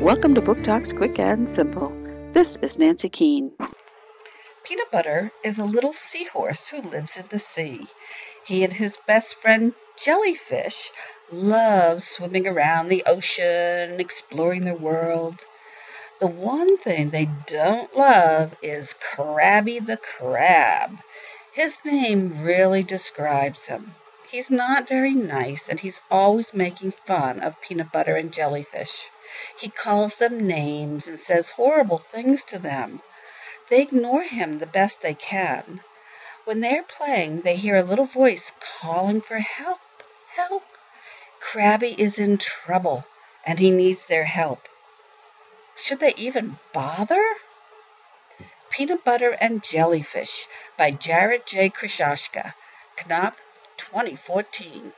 Welcome to Book Talks Quick and Simple. This is Nancy Keene. Peanut Butter is a little seahorse who lives in the sea. He and his best friend Jellyfish love swimming around the ocean, exploring the world. The one thing they don't love is Crabby the Crab. His name really describes him. He's not very nice, and he's always making fun of Peanut Butter and Jellyfish. He calls them names and says horrible things to them. They ignore him the best they can. When they are playing they hear a little voice calling for help, help. Crabby is in trouble, and he needs their help. Should they even bother? Peanut Butter and Jellyfish by Jarrett J. Krosoczka, Knopf, 2014.